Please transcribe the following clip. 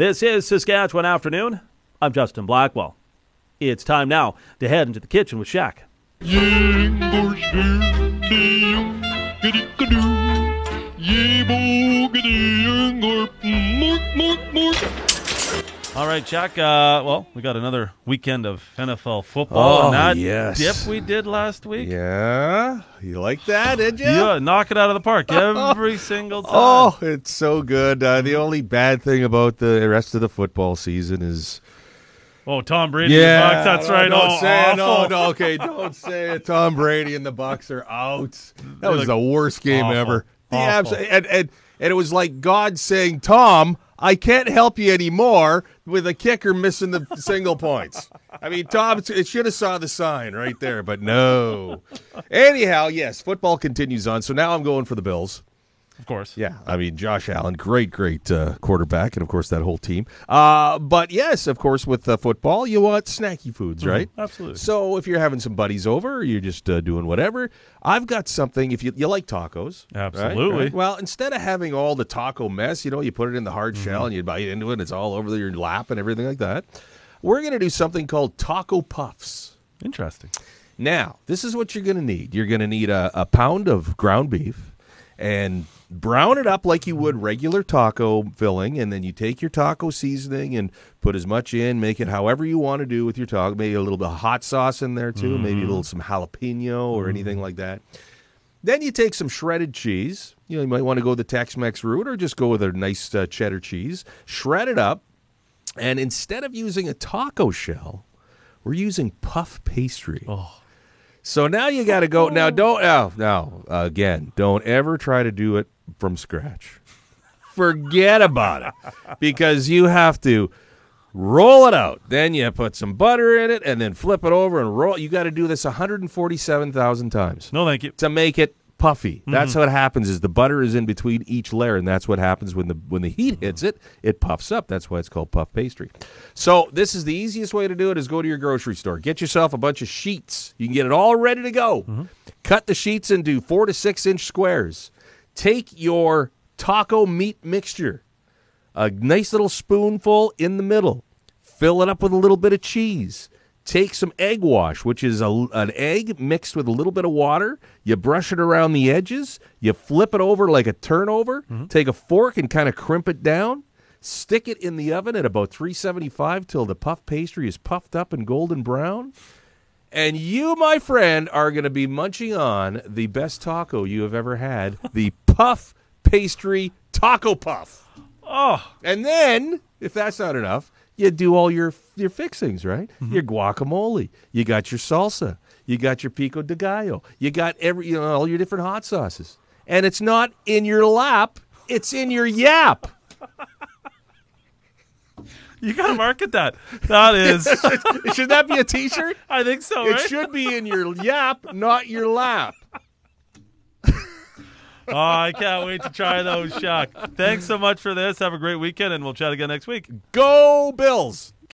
This is Saskatchewan Afternoon. I'm Justin Blackwell. It's time now to head into the kitchen with Shack. All right, Jack. Uh, well, we got another weekend of NFL football. Oh, and that yes. dip we did last week. Yeah, you like that, did you? Yeah, knock it out of the park every single time. Oh, it's so good. Uh, the only bad thing about the rest of the football season is Oh, Tom Brady. and the Bucs, that's no, right. Don't oh, say it. No, awful. no, okay, don't say it. Tom Brady and the Bucs are out. That was the worst game awful, ever. The awful. abs- and, and and it was like God saying, "Tom, I can't help you anymore." With a kicker missing the single points. I mean, Tom, it should have saw the sign right there, but no. Anyhow, yes, football continues on. So now I'm going for the Bills. Of course. Yeah, I mean Josh Allen, great, great uh, quarterback, and of course that whole team. Uh, but yes, of course with uh, football, you want snacky foods, right? absolutely. So if you're having some buddies over, or you're just uh, doing whatever, I've got something. If you you like tacos. Absolutely. Right? Well, instead of having all the taco mess, you know, you put it in the hard shell and you bite into it, and it's all over your lap and everything like that. We're gonna do something called taco puffs. Interesting. Now, this is what you're going to need. You're going to need a, a pound of ground beef and brown it up like you would regular taco filling. And then you take your taco seasoning and put as much in, make it however you want to do with your taco. Maybe a little bit of hot sauce in there too, maybe a little some jalapeno or anything like that. Then you take some shredded cheese. You know, you might want to go the Tex-Mex route or just go with a nice uh, cheddar cheese. Shred it up, and instead of using a taco shell, we're using puff pastry. So now you got to go. Now oh. don't. Oh, now again, don't ever try to do it from scratch. Forget about it, because you have to roll it out. Then you put some butter in it, and then flip it over and roll. You got to do this 147,000 times No, thank you. to make it puffy. That's mm-hmm. what happens is the butter is in between each layer and that's what happens when the when the heat hits it, it puffs up. That's why it's called puff pastry. So, this is the easiest way to do it is go to your grocery store. Get yourself a bunch of sheets. You can get it all ready to go. Mm-hmm. Cut the sheets into 4 to 6 inch squares. Take your taco meat mixture. A nice little spoonful in the middle. Fill it up with a little bit of cheese. Take some egg wash, which is a, an egg mixed with a little bit of water. You brush it around the edges. You flip it over like a turnover. Mm-hmm. Take a fork and kind of crimp it down. Stick it in the oven at about 375 till the puff pastry is puffed up and golden brown. And you, my friend, are going to be munching on the best taco you have ever had the puff pastry taco puff. Oh, And then, if that's not enough, you do all your your fixings, right? Mm-hmm. Your guacamole, you got your salsa, you got your pico de gallo, you got every you know all your different hot sauces, and it's not in your lap; it's in your yap. you got to market that. That is. Should that be a T-shirt? I think so, It right? should be in your yap, not your lap. Oh, I can't wait to try those, Shack. Thanks so much for this. Have a great weekend, and we'll chat again next week. Go Bills!